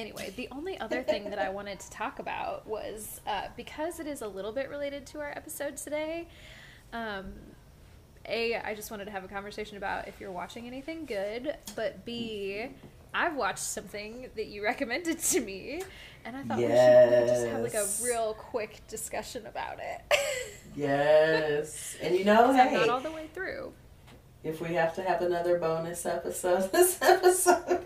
anyway, the only other thing that I wanted to talk about was uh, because it is a little bit related to our episode today. Um, a, I just wanted to have a conversation about if you're watching anything good, but B, I've watched something that you recommended to me, and I thought we should just have like a real quick discussion about it. Yes. And you know, 'Cause I'm not all the way through. if we have to have another bonus episode this episode.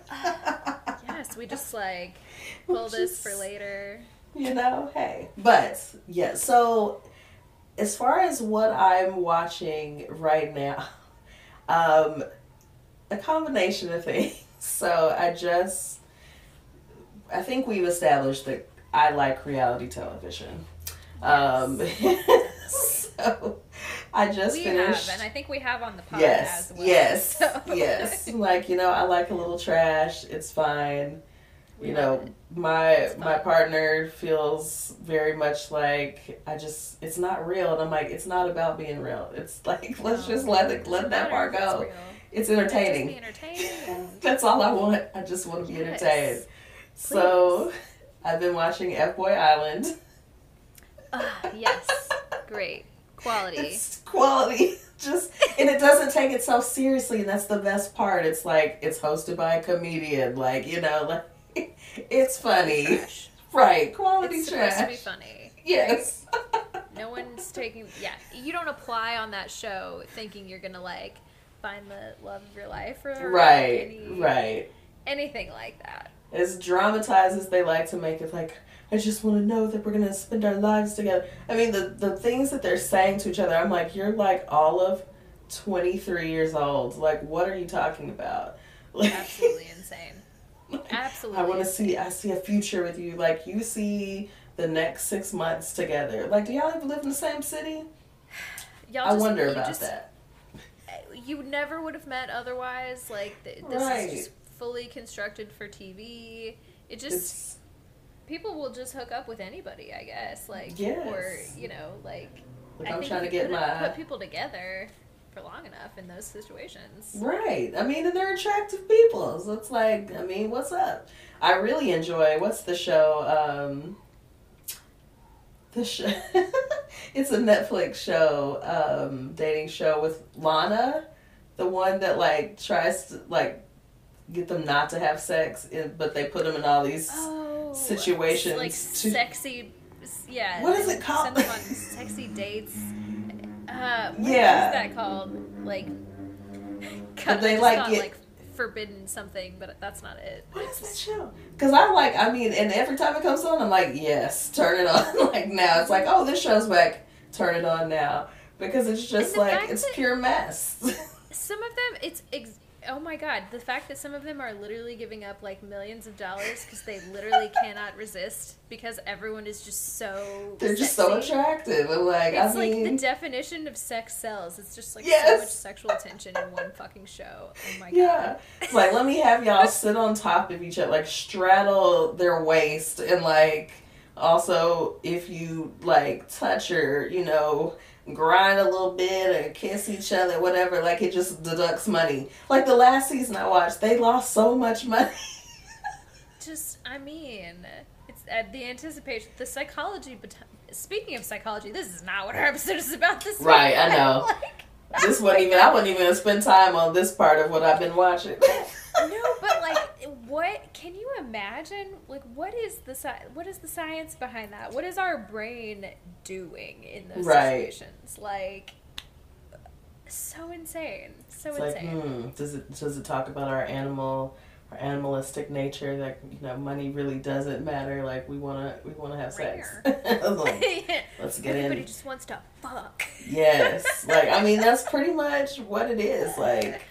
Yes, we just like pull this for later. you know, hey. But yeah, so as far as what I'm watching right now, um, a combination of things. So I just, I think we've established that I like reality television. Um, so I just we finished. have, and I think we have on the pod yes, as well. yes, so- yes. Like you know, I like a little trash. It's fine We you know it. my my partner feels very much like i just it's not real and i'm like it's not about being real it's like let's just let it let that part go real. it's entertaining that's all i want i just want to be Yes. entertained so i've been watching f-boy island Ah, yes, great quality. it's quality just and it doesn't take itself seriously and that's the best part it's like it's hosted by a comedian like you know like it's funny Trash. right quality It's trash supposed to be funny. yes No one's taking. Yeah, you don't apply on that show thinking you're gonna like find the love of your life or right any, right anything like that. as dramatized as they like to make it like i just want to know that we're going to spend our lives together i mean the, the things that they're saying to each other i'm like you're like all of 23 years old like what are you talking about like, Absolutely insane. Absolutely. i want to see i see a future with you like you see the next six months together like do y'all ever live in the same city Y'all i just- wonder about just- that eh, You never would have met otherwise. Like th- this Right. is just fully constructed for TV. It just it's people will just hook up with anybody, I guess. Like Yes. or you know, like like I i'm think trying to you get put, my put people together for long enough in those situations. Right. I mean, and they're attractive people. So it's like, I mean, what's up? I really enjoy what's the show? Um the show it's a Netflix show, um, dating show with Lana, the one that like tries to like get them not to have sex, but they put them in all these Oh, situations like to- sexy. Yeah. What is it called? Send them on sexy dates. Uh, what Yeah. is that called? Like, God, they, like, thought, get- like forbidden something, but that's not it. What is It's- that show? Because I'm like, I mean, and every time it comes on, I'm like, yes, turn it on. like now, it's like, oh, this show's back. Turn it on now because it's just like it's that- pure mess. Some of them, it's ex- oh my god, the fact that some of them are literally giving up like millions of dollars because they literally cannot resist because everyone is just so. They're just so attractive. And like, I It's I like mean, the definition of sex sells. It's just like so much sexual tension in one fucking show. Oh my god. yeah, it's like let me have y'all sit on top of each other, like straddle their waist, and like also if you like touch her, you know. Grind a little bit or kiss each other, whatever. Like it just deducts money. Like the last season I watched, they lost so much money. Just, I mean, it's uh, the anticipation, the psychology. But speaking of psychology, this is not what our episode is about. This week. Right, I know. like, this wasn't even. I wouldn't even spend time on this part of what I've been watching. no, but like, what can you imagine? Like, what is the sci- what is the science behind that? What is our brain doing in those Right. situations? Like, so insane, so It's like, insane. hmm, does it does it talk about our animal, our animalistic nature that you know money really doesn't matter? Like we wanna we wanna have sex. I was like, let's get in. Everybody in. just wants to fuck. Yes, like I mean that's pretty much what it is. Like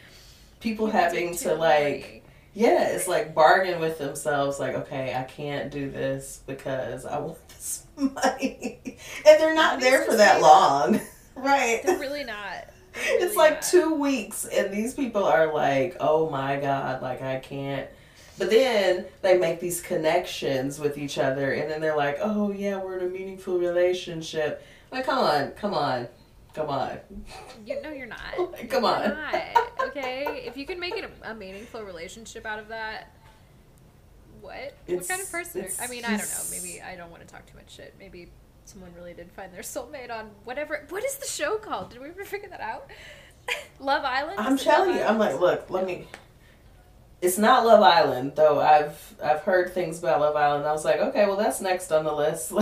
people People having to like. Yeah, it's like bargain with themselves. Like okay, I can't do this because I want this money, and they're not Nobody's there for that long, right? They're really not. They're it's like not. two weeks and these people are like oh my god like i can't but then they make these connections with each other and then they're like oh yeah we're in a meaningful relationship like come on come on come on You, no, you're not. Come You're on. not, okay, if you can make it a, a meaningful relationship out of that, what? what kind of person? Are, I mean, I don't know. Maybe I don't want to talk too much shit. Maybe someone really did find their soulmate on whatever. What is the show called? Did we ever figure that out? Love Island. I'm telling you, I'm like, look, let me. It's not Love Island though. I've I've heard things about Love Island. I was like, okay, well that's next on the list.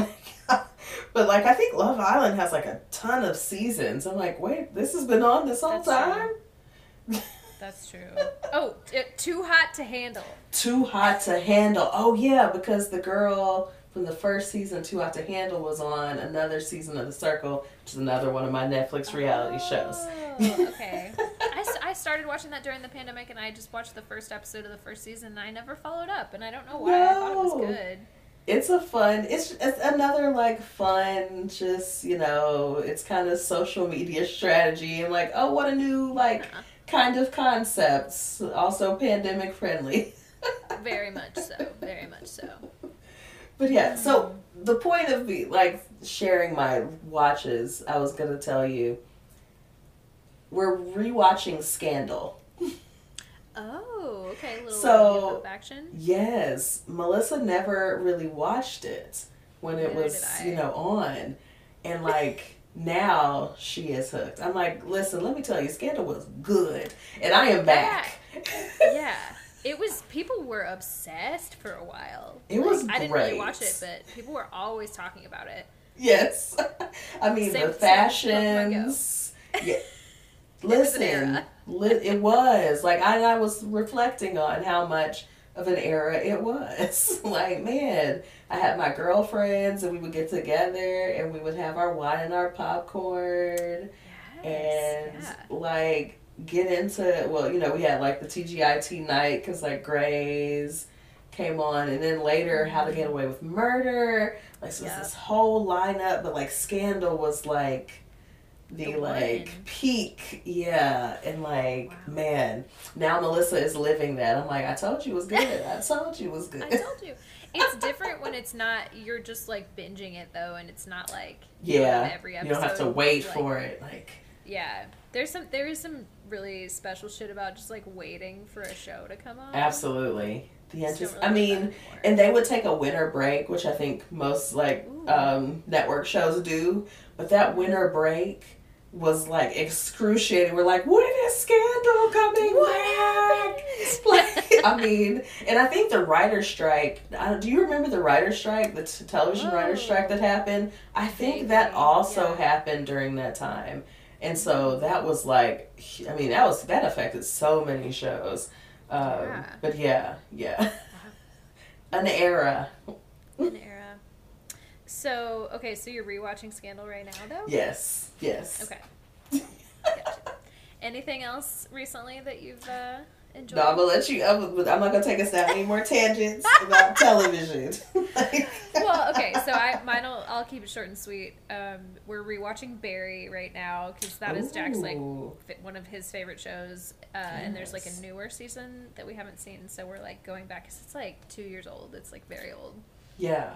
Like, but like I think Love Island has like a ton of seasons. I'm like, wait, this has been on this whole That's time. true. That's true. Oh, it, too hot to handle. Too hot to handle. Oh yeah, because the girl from the first season, Too Hot to Handle, was on another season of The Circle, which is another one of my Netflix reality shows. Oh, okay. I, I started watching that during the pandemic, and I just watched the first episode of the first season, and I never followed up, and I don't know why. I thought it was good. it's a fun it's, it's another like fun just you know it's kind of social media strategy and like oh what a new like Uh-huh. kind of concepts also pandemic friendly Very much so. Very much so. but yeah so Mm. the point of me like sharing my watches i was gonna tell you we're rewatching scandal Oh, okay. A little So- action. Yes, Melissa never really watched it when it Neither was, you know, on. And like now she is hooked. I'm like, listen, let me tell you, Scandal was good. And I am back. Yeah. It was people were obsessed for a while. It was I didn't really watch it, but people were always talking about it. yes. I mean Same- the same fashions. Yeah. Was Listen, era. li- it was. Like I, I was reflecting on how much of an era it was. like, man, I had my girlfriends and we would get together and we would have our wine and our popcorn Yes. and yeah. like get into well, you know, we had like the TGIT night because like Grey's came on, and then later How to Get mm-hmm. Away with Murder. Like so, it was Yep. this whole lineup, but like Scandal was like the, The like one. peak, yeah, and like Wow. man, now Melissa is living that. I'm like, I told you it was good. I told you it was good. I told you. It's different when it's not you're just like binging it though and it's not like yeah, every episode you don't have to wait like- for it. Like Yeah. There's some there is some really special shit about just like waiting for a show to come on. absolutely the Just antici- don't I really that mean. and they would take a winter break, which I think most like um, network shows do. But that winter break was like excruciating. We're like, when is Scandal coming What back? Like, I mean, and I think the writer strike. I don't, you remember the writer strike, the t- television writer Oh. strike that happened? I think Vaguely, that also yeah. happened during that time. And so that was like, I mean, that was that affected so many shows. Um, Yeah. But yeah, yeah, an era. An era. So okay, so you're rewatching Scandal right now though? Yes, yes. Okay. Gotcha. Anything else recently that you've uh, enjoyed? No, I'm gonna let you. I'm, I'm not gonna take us down any more tangents about television. Like- well, okay, so I mine will, I'll keep it short and sweet. Um, we're rewatching Barry right now because that is Jack's like one of his favorite shows, uh, and there's like a newer season that we haven't seen, so we're like going back because it's like two years old. It's like very old. Yeah.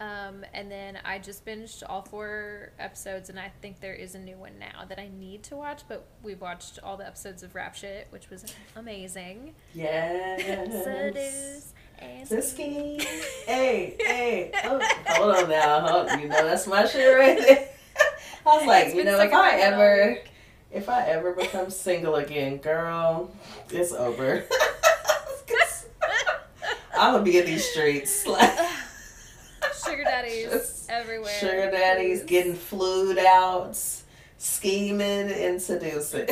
Um, and then I just binged all four episodes, and I think there is a new one now that I need to watch. But we've watched all the episodes of Rap Shit, which was amazing. Yes. Seduce and Scheme. Hey, hey. Oh, hold on now. Hold, you know that's my shit right there. I was like, you know, if I ever, week. if I ever become single again, girl, it's over. I'm gonna be in these streets like. Sugar daddies everywhere. Sugar daddies please. getting flued out, scheming and seducing.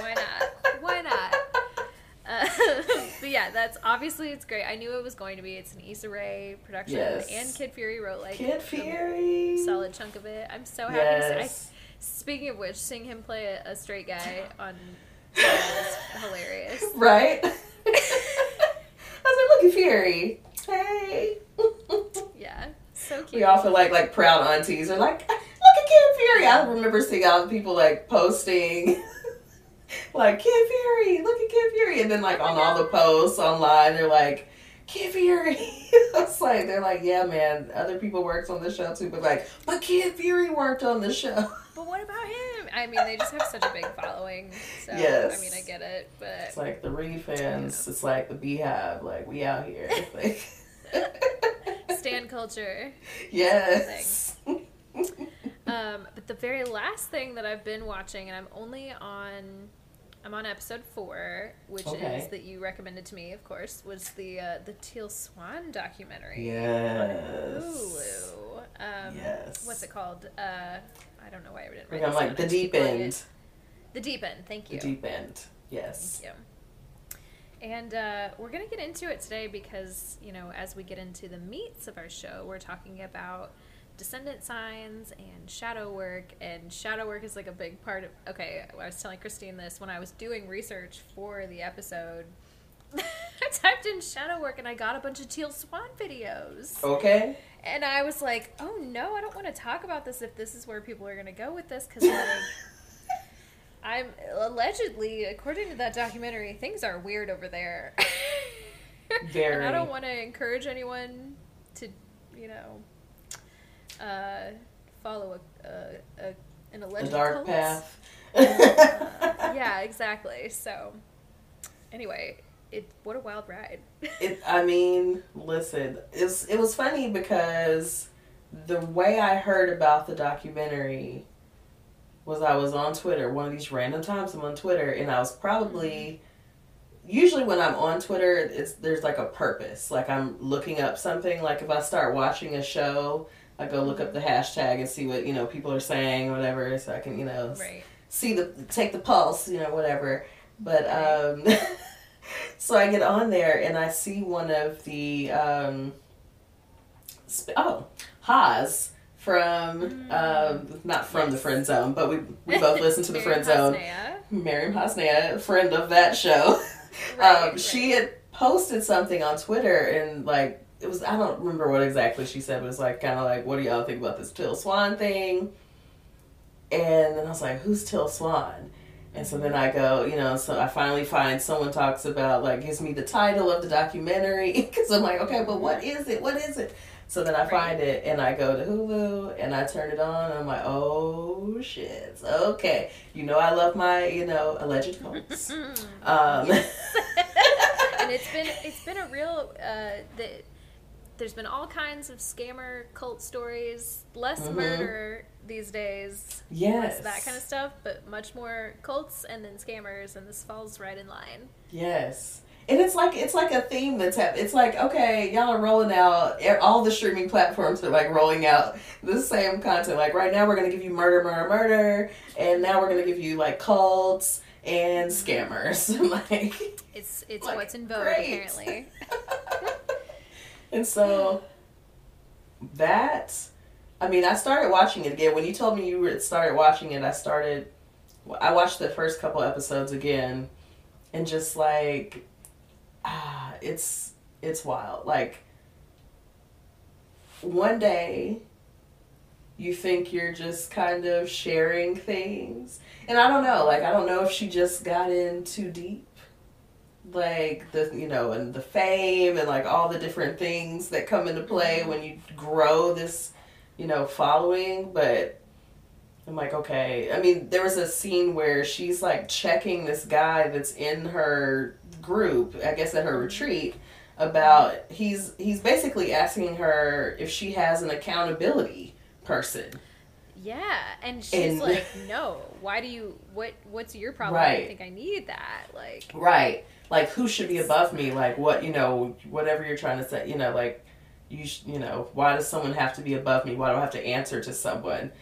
Why not? Why not? Uh, but yeah, that's obviously it's great. I knew it was going to be. It's an Issa Rae production, Yes. and Kid Fury wrote like Kid a Fury. solid chunk of it. I'm so happy. To see, I, Yes. speaking of which, seeing him play a, a straight guy on was hilarious. Right? I was like, look at Fury. Hey. Yeah, so cute. We all feel like like proud aunties are like, look at Kid Fury. I remember seeing all the people like posting like Kid Fury, look at Kid Fury. And then like on all the posts online, they're like, Kid Fury. it's like they're like, yeah, man. Other people worked on the show too, but like, but Kid Fury worked on the show. But what about him? I mean, they just have such a big following. So Yes. I mean, I get it, but It's like the Read fans. It's like the BeyHive. Like we out here. Like, Nerd culture. Yes. Um, but the very last thing that I've been watching, and I'm only on, I'm on episode four, which Okay. is that you recommended to me, of course, was the uh, the Teal Swan documentary. yes. Hulu. Um, Yes. What's it called? Uh, I don't know why I didn't write I'm like the deep end. it- The deep end. Thank you. The deep end. Yes. Thank you. And uh, we're going to get into it today because, you know, as we get into the meats of our show, we're talking about descendant signs and shadow work. And shadow work is like a big part of. Okay, I was telling Christine this when I was doing research for the episode. I typed in shadow work and I got a bunch of Teal Swan videos. Okay. And I was like, oh no, I don't want to talk about this if this is where people are going to go with this because like, I'm allegedly, according to that documentary, things are weird over there. and I don't want to encourage anyone to, you know, uh, follow a, a, a an a alleged dark cult. path. Uh, yeah, exactly. So, anyway, it what a wild ride. It, I mean, listen, it's, it was funny because the way I heard about the documentary was I was on Twitter. One of these random times I'm on Twitter, and I was probably usually when I'm on Twitter, it's there's like a purpose. Like I'm looking up something. Like if I start watching a show, I go look up the hashtag and see what you know people are saying, or whatever, so I can you know right. see the take the pulse, you know, whatever. But um so I get on there and I see one of the um sp- oh, Haas from um not from the friend zone, but we we both listen to the friend zone. Miriam Hasnea, friend of that show. Right, um she had posted something on Twitter and like it was I don't remember what exactly she said, but it was like kind of like, what do y'all think about this Teal Swan thing? And then I was like, who's Teal Swan? And so then I go, you know, so I finally find someone talks about, like, gives me the title of the documentary. Because I'm like, okay, but what is it? What is it? So then I Right. find it and I go to Hulu and I turn it on and I'm like, oh shit. Okay. You know, I love my, you know, alleged cults. Um, and it's been it's been a real uh, the, there's been all kinds of scammer cult stories less Mhm. murder these days yes. that kind of stuff but much more cults and then scammers and this falls right in line Yes. And it's like it's like a theme that's hap- it's like okay y'all are rolling out all the streaming platforms are like rolling out the same content. Like right now we're gonna give you murder murder murder and now we're gonna give you like cults and scammers. Like it's it's Like, what's in vogue great. apparently. And so that I mean I started watching it again. When you told me you started watching it I started I watched the first couple episodes again and just like ah it's it's wild. Like one day you think you're just kind of sharing things. And I don't know like I don't know if she just got in too deep. Like the you know and the fame and like all the different things that come into play when you grow this you know following but i'm like okay. I mean there was a scene where she's like checking this guy that's in her group i guess at her mm-hmm. retreat about he's he's basically asking her if she has an accountability person yeah and she's And- like no why do you what what's your problem i Right. don't think i need that like Right. Like who should be above me? Like what, you know, whatever you're trying to say, you know, like you sh- you know, why does someone have to be above me? Why do I have to answer to someone?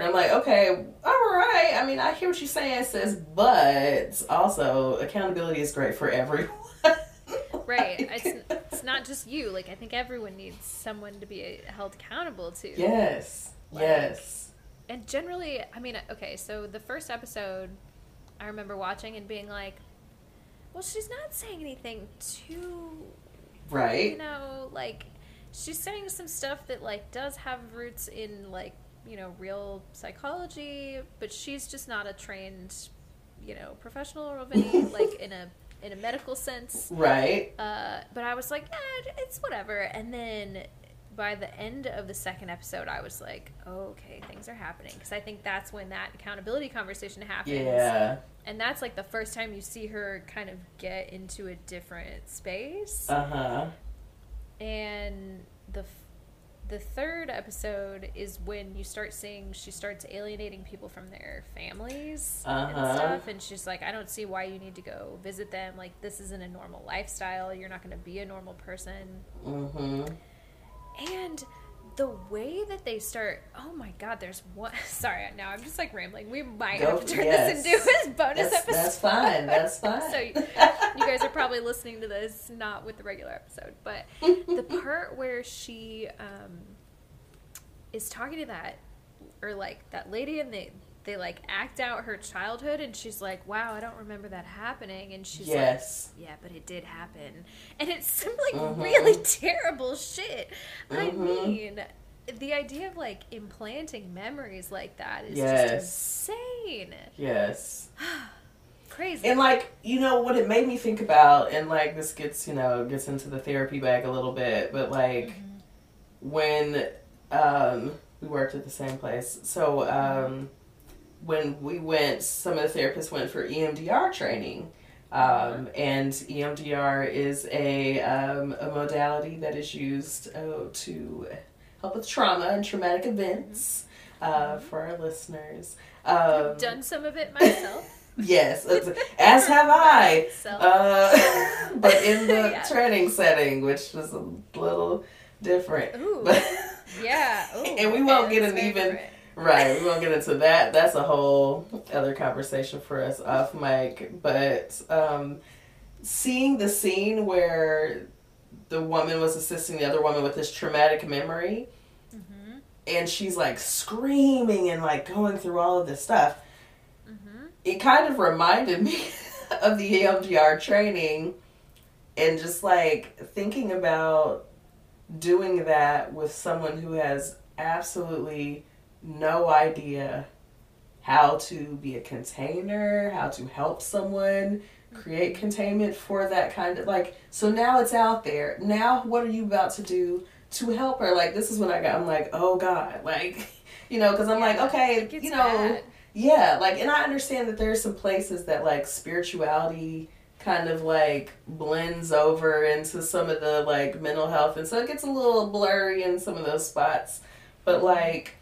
And I'm like, okay, all right. I mean, I hear what you're saying, sis, but also accountability is great for everyone. Right. Like- It's, it's not just you. Like, I think everyone needs someone to be held accountable to. yes. Like- yes. And generally, I mean, okay, so the first episode, I remember watching and being like, well, she's not saying anything too, Right. you know, like, she's saying some stuff that, like, does have roots in, like, you know, real psychology, but she's just not a trained, you know, professional of any, like, in a, in a medical sense. Right. Uh, but I was like, eh, it's whatever. And then by the end of the second episode, I was like, okay, things are happening. Because I think that's when that accountability conversation happens. Yeah. And that's like the first time you see her kind of get into a different space. Uh huh. and the the third episode is when you start seeing she starts alienating people from their families and Uh-huh. stuff and she's like i don't see why you need to go visit them like this isn't a normal lifestyle you're not going to be a normal person Mm-hmm. and the way that they start oh my god there's one sorry now i'm just like rambling we might have to turn yes. this into a bonus That's, episode that's fine. That's fine. so you, you guys are probably listening to this not with the regular episode but the part where she um, is talking to that or like that lady and they they like act out her childhood and she's like wow i don't remember that happening and she's like yes. like yeah but it did happen and it's some like Mhm. really terrible shit i Mhm. mean the idea of like implanting memories like that is Yes. just insane Yes. crazy And like, you know what it made me think about, and like this gets, you know, gets into the therapy bag a little bit, but like Mm-hmm. when um we worked at the same place. So um when we went some of the therapists went for EMDR training. Um, and E EMDR is a, um, a modality that is used uh, to help with trauma and traumatic events uh, for our listeners. Um, I've done some of it myself. Yes, as have I. Uh, but in the Yeah. training setting, which was a little different. Ooh. But yeah. Ooh, and we won't get an even- different. Right, we won't get into that. That's a whole other conversation for us off mic. But um, seeing the scene where the woman was assisting the other woman with this traumatic memory, Mhm. and she's like screaming and like going through all of this stuff. Mhm. it kind of reminded me of the EMDR training and just like thinking about doing that with someone who has absolutely no idea how to be a container, how to help someone create containment for that kind of like so now it's out there. Now what are you about to do to help her? Like this is when I got I'm like, "Oh god." Like you know, cuz I'm like, "Okay, you know, bad. yeah, like, and I understand that there's some places that like spirituality kind of like blends over into some of the like mental health, and so it gets a little blurry in some of those spots. But like,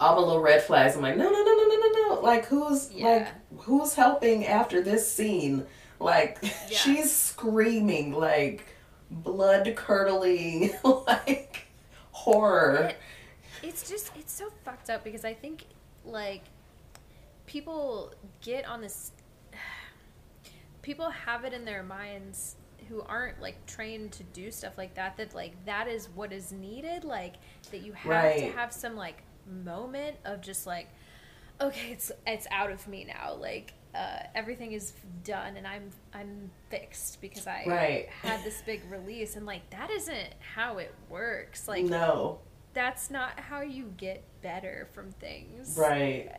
all the little red flags, I'm like, no, no, no, no, no, no, no. Like, who's Yeah. like, who's helping after this scene? Like, Yeah. she's screaming like blood curdling, like horror. It- it's just it's so fucked up because I think like people get on this people have it in their minds who aren't like trained to do stuff like that that like that is what is needed like that you have to have some like moment of just like okay it's it's out of me now like uh, everything is done and I'm I'm fixed because I Right. had this big release and like that isn't how it works like no, that's not how you get better from things. right.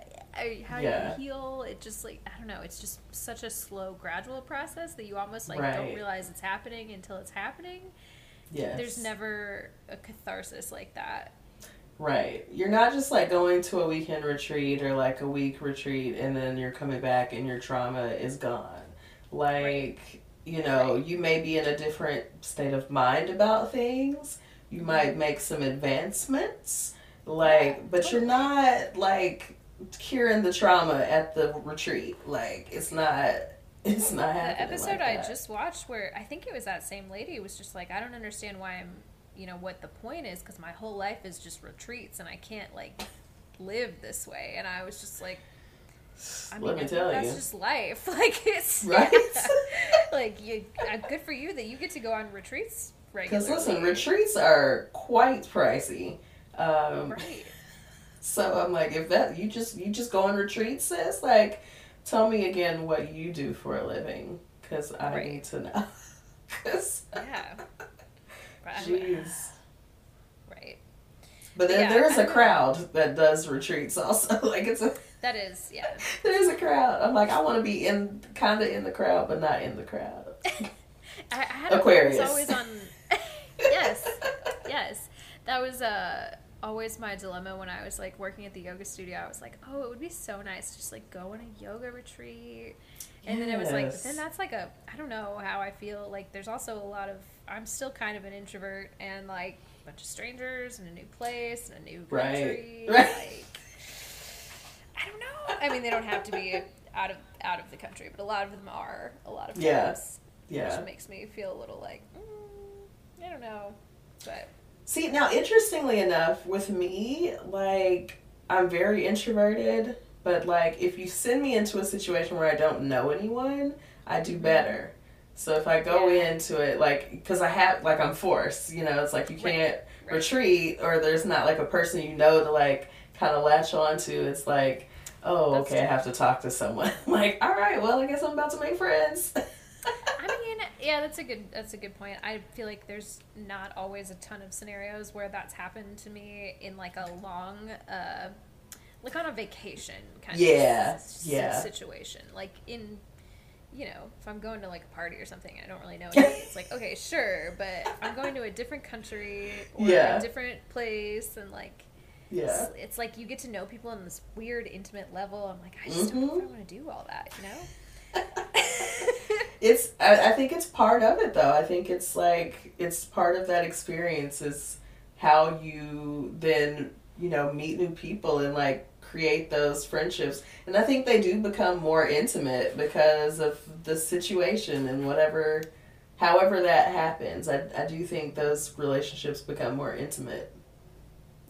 How Yeah. you heal, it just like I don't know. It's just such a slow, gradual process that you almost like Right. don't realize it's happening until it's happening. Yes. There's never a catharsis like that. Right. You're not just like going to a weekend retreat or like a week retreat and then you're coming back and your trauma is gone. Like, Right. you know, Right. you may be in a different state of mind about things. You might Mm-hmm. make some advancements. Like, but you're not like curing the trauma at the retreat. Like, it's not it's not happening. The episode like I just watched, where I think it was that same lady, was just like, I don't understand why I'm, you know, what the point is, because my whole life is just retreats, and I can't like live this way. And I was just like, I mean, Let me I that's you. just life. Like it's Right? like you. Uh, good for you that you get to go on retreats regularly. Because listen, retreats are quite pricey. Um, Right. So I'm like, if that you just you just go on retreats, sis, like, tell me again what you do for a living, because I Right. need to know. Because, Yeah. But I'm- jeez. Right. But then Yeah, there's I a don't- crowd that does retreats also. like it's a That is, yeah. there's a crowd. I'm like, I want to be in kind of in the crowd, but not in the crowd. I, I had Aquarius. Always on. yes, yes. That was uh, always my dilemma when I was like working at the yoga studio. I was like, oh, it would be so nice to just like go on a yoga retreat And then it was like, then that's like a, I don't know how I feel. Like, there's also a lot of, I'm still kind of an introvert and like a bunch of strangers in a new place and a new country. Right. Like, I don't know. I mean, they don't have to be out of out of the country, but a lot of them are. A lot of Yeah. times, Yeah. which makes me feel a little like, mm, I don't know, but See, now interestingly enough, with me, like I'm very introverted, but like if you send me into a situation where I don't know anyone, I do mm-hmm. better. So if I go Yeah. into it like because I have like I'm forced, you know, it's like you can't Right. retreat or there's not like a person you know to like kind of latch onto. It's like, oh, That's okay, I have to talk to someone. like, all right, well, I guess I'm about to make friends. I mean, yeah, that's a good that's a good point. I feel like there's not always a ton of scenarios where that's happened to me in like a long, uh, like on a vacation kind Yeah, of yeah. situation. Like in, you know, if I'm going to like a party or something, I don't really know. Anybody, it's like okay, sure, but I'm going to a different country or Yeah. a different place and like. yeah. It's, it's like you get to know people on this weird, intimate level. I'm like, I just don't know if I Mhm. want to do all that, you know? It's I, I think it's part of it though i think it's like it's part of that experience is how you then you know meet new people and like create those friendships and i think they do become more intimate because of the situation and whatever however that happens i, I do think those relationships become more intimate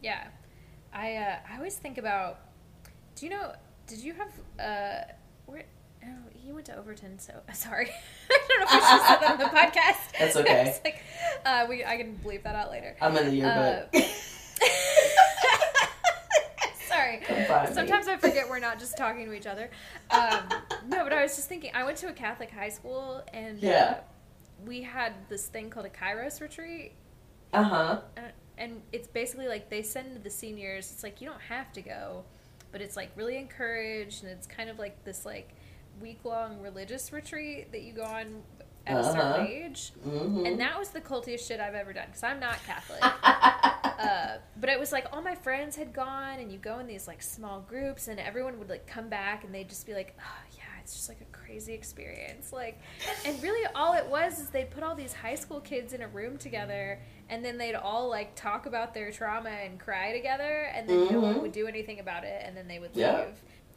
Yeah, I uh, I always think about. Do you know? Did you have uh you went to Overton, so sorry. I don't know if we should said that on the podcast. That's okay. like, uh, we I can bleep that out later. i'm in the yearbook sorry. Find me. Sometimes I forget we're not just talking to each other. Um, no, but I was just thinking. I went to a Catholic high school, and Yeah. uh, we had this thing called a Kairos retreat, uh-huh uh, and it's basically like they send the seniors it's like you don't have to go but it's like really encouraged and it's kind of like this like week long religious retreat that you go on at a certain Uh-huh. age mm-hmm. and that was the cultiest shit i've ever done because i'm not catholic uh, but it was like all my friends had gone and you go in these like small groups and everyone would like come back and they'd just be like oh yeah it's just like a crazy experience like and really all it was is they'd put all these high school kids in a room together and then they'd all like talk about their trauma and cry together and then no one Mhm. would do anything about it and then they would Yeah.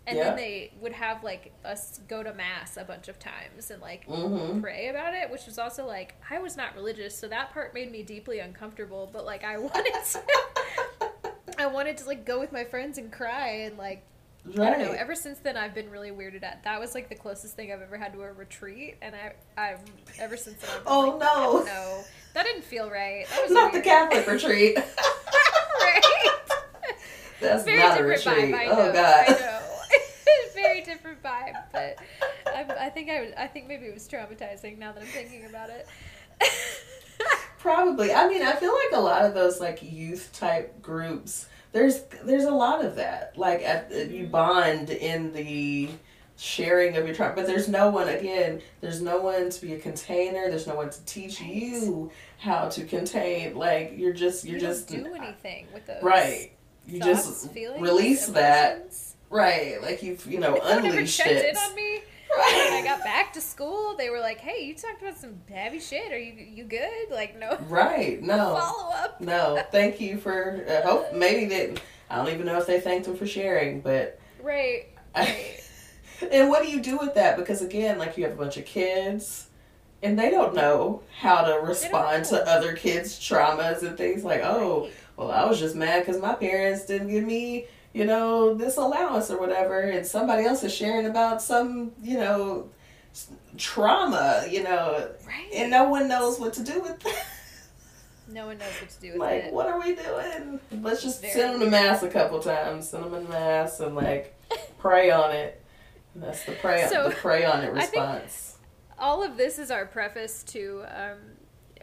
And Yeah. then they would have like us go to mass a bunch of times and like mm-hmm. pray about it, which was also like I was not religious, so that part made me deeply uncomfortable. But like I wanted to, I wanted to like go with my friends and cry and like right I don't know. Ever since then, I've been really weirded at. That was like the closest thing I've ever had to a retreat, and I, I'm ever since then. I've been Oh, like, no. no, that didn't feel right. That was not the catholic retreat right? That's Very not a different retreat. vibe. I oh know. god. I know. Very different vibe, but I, I think I, was- I think maybe it was traumatizing now that I'm thinking about it. Probably. I mean, I feel like a lot of those like youth type groups. There's there's a lot of that. Like at, uh, you mm-hmm. bond in the sharing of your trauma, but there's no one. Again, there's no one to be a container. There's no one to teach you how to contain. Like you're just you're you just don't do anything with those right. You thoughts, just feelings, release that. Right. Like you've you know No one ever unleashed checked it. in on me. Right. When I got back to school, they were like, "Hey, you talked about some heavy shit. Are you you good?" Like, no Right. No. follow up. No. Thank you for. Uh, hope maybe they. I don't even know if they thanked them for sharing, but. Right. Right. and what do you do with that? Because again, like you have a bunch of kids, and they don't know how to respond to other kids' traumas and things like, oh, well, I was just mad because my parents didn't give me, you know, this allowance or whatever, and somebody else is sharing about some, you know, trauma, you know, Right. and no one knows what to do with that. no one knows what to do with it. like, it. what are we doing? Let's just Very send them to mass a couple times, send them in mass, and like pray on it. That's the pray, So, the pray on it response. all of this is our preface to um,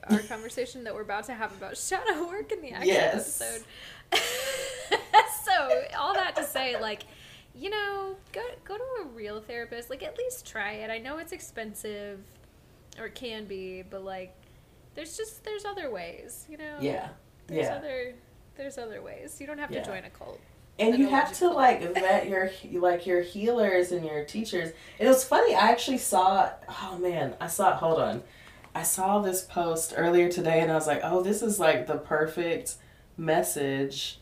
our conversation that we're about to have about shadow work in the actual Yes. episode. say, like, you know, go go to a real therapist. Like, at least try it. I know it's expensive, or it can be, but like, there's just there's other ways. You know. Yeah, There's yeah. other there's other ways. You don't have Yeah. to join a cult. and you have to like vet your like your healers and your teachers. It was funny. I actually saw. Oh man, I saw. Hold on, I saw this post earlier today, and I was like, oh, this is like the perfect message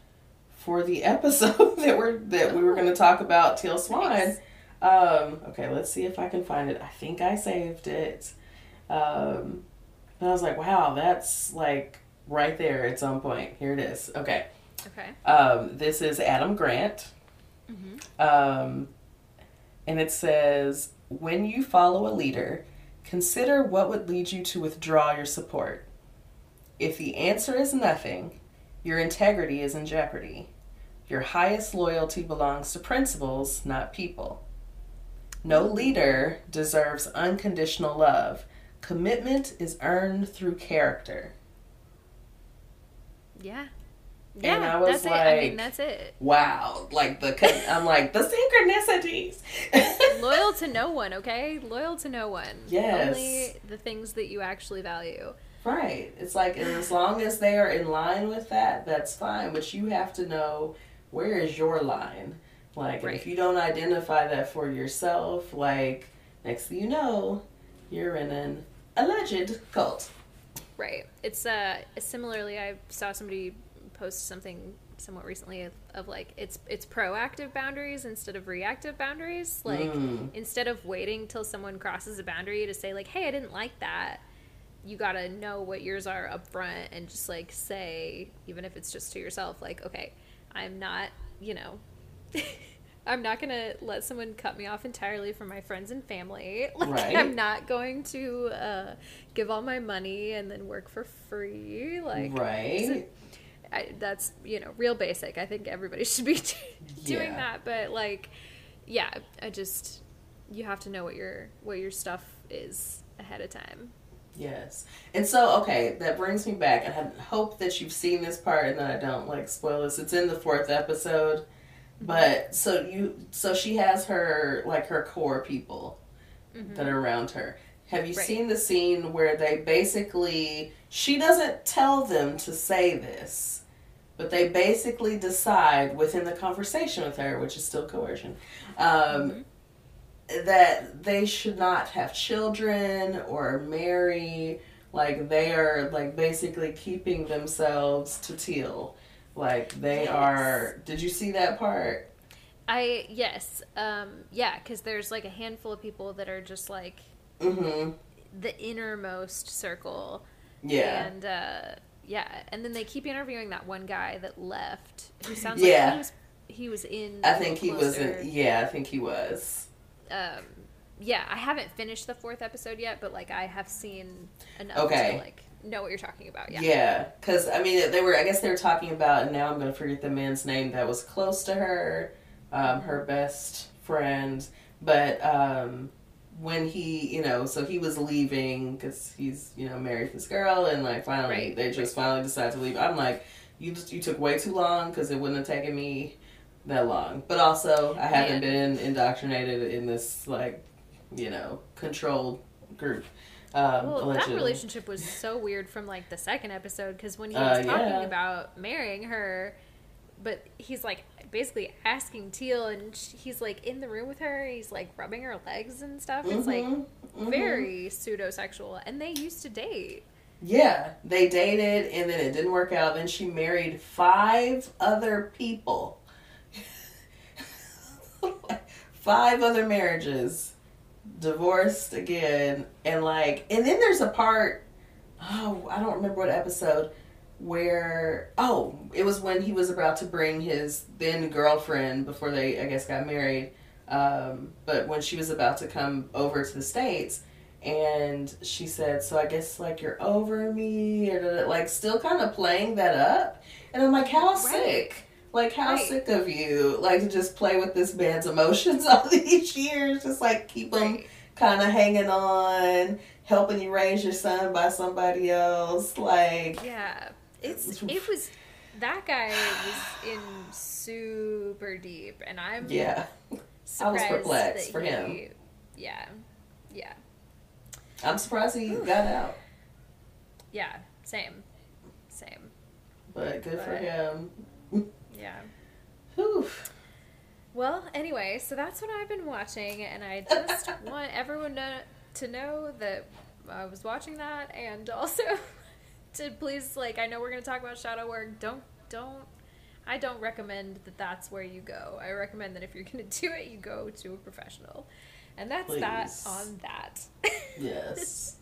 for the episode that we're that we were going to talk about Teal Swan. Nice. Um, okay, let's see if I can find it. I think I saved it. Um, and I was like, wow, that's like right there. at some point. Here it is. Okay. Okay. Um, this is Adam Grant. Mm-hmm. Um, and it says, when you follow a leader, consider what would lead you to withdraw your support. If the answer is nothing, your integrity is in jeopardy. Your highest loyalty belongs to principles, not people. No leader deserves unconditional love. Commitment is earned through character. Yeah. And Yeah, I was that's it. I mean, that's it. Wow, like the I'm like the synchronicities. Loyal to no one, okay? Loyal to no one. Yes. Only the things that you actually value. Right. It's like, and as long as they are in line with that, that's fine. But you have to know where is your line. Like, Right. if you don't identify that for yourself, like, next thing you know, you're in an alleged cult. Right. It's uh similarly I saw somebody post something somewhat recently of, of like it's it's proactive boundaries instead of reactive boundaries. Like Mm. instead of waiting till someone crosses a boundary to say like, "Hey, I didn't like that." You got to know what yours are up front and just like say even if it's just to yourself like, "Okay, I'm not, you know, I'm not going to let someone cut me off entirely from my friends and family. Like Right. I'm not going to uh, give all my money and then work for free. Like right. I, that's you know real basic. I think everybody should be doing Yeah. that. But like, yeah, I just you have to know what your what your stuff is ahead of time. Yes. And so, okay, that brings me back, and I hope that you've seen this part and that I don't like spoil this. It's in the fourth episode, but so you, so she has her like her core people that are around her. Have you Right. seen the scene where they basically she doesn't tell them to say this, but they basically decide within the conversation with her, which is still coercion, um, that they should not have children or marry. Like they are like basically keeping themselves to teal. Like they Yes. are. Did you see that part? I yes, um, yeah, because there's like a handful of people that are just like Mm-hmm. the innermost circle, Yeah. and uh, yeah, and then they keep interviewing that one guy that left, who sounds Yeah. like he was he was in. I think he was. In, yeah, I think he was. Um yeah i haven't finished the fourth episode yet but like i have seen enough Okay. to like know what you're talking about yeah Yeah, because I mean, they were. I guess they were talking about, and now I'm going to forget the man's name that was close to her, um, her best friend. But um, when he, you know, so he was leaving because he's, you know, married this girl, and like finally Right, they just finally decided to leave. I'm like, you just you took way too long because it wouldn't have taken me that long. But also, I haven't been indoctrinated in this like, you know, controlled group. Um, well that relationship was so weird from like the second episode because when he Uh, was talking yeah. about marrying her but he's like basically asking teal and sh- he's like in the room with her he's like rubbing her legs and stuff it's like Mhm, mhm. very pseudo-sexual and they used to date Yeah, they dated and then it didn't work out. Then she married five other people. Five other marriages. Divorced again. And like, and then there's a part, oh, I don't remember what episode, where, oh, it was when he was about to bring his then girlfriend before they, I guess, got married. Um, but when she was about to come over to the States, and she said, "So I guess like you're over me," or da- like still kind of playing that up. And I'm like, "How Right. sick! Like how Right. sick of you! Like to just play with this man's emotions all these years, just like keep him kind of hanging on, helping you raise your son by somebody else. Like, yeah it's it was that guy was in super deep and i'm yeah, I was perplexed for he- him. Yeah, yeah, I'm surprised he got out, yeah. Same, same. but good for him. Yeah. Whew. Well, anyway, so that's what I've been watching, and I just want everyone to, to know that I was watching that, and also to please, like, I know we're going to talk about shadow work. Don't, don't, I don't recommend that that's where you go. I recommend that if you're going to do it, you go to a professional. And that's that on that. Yes.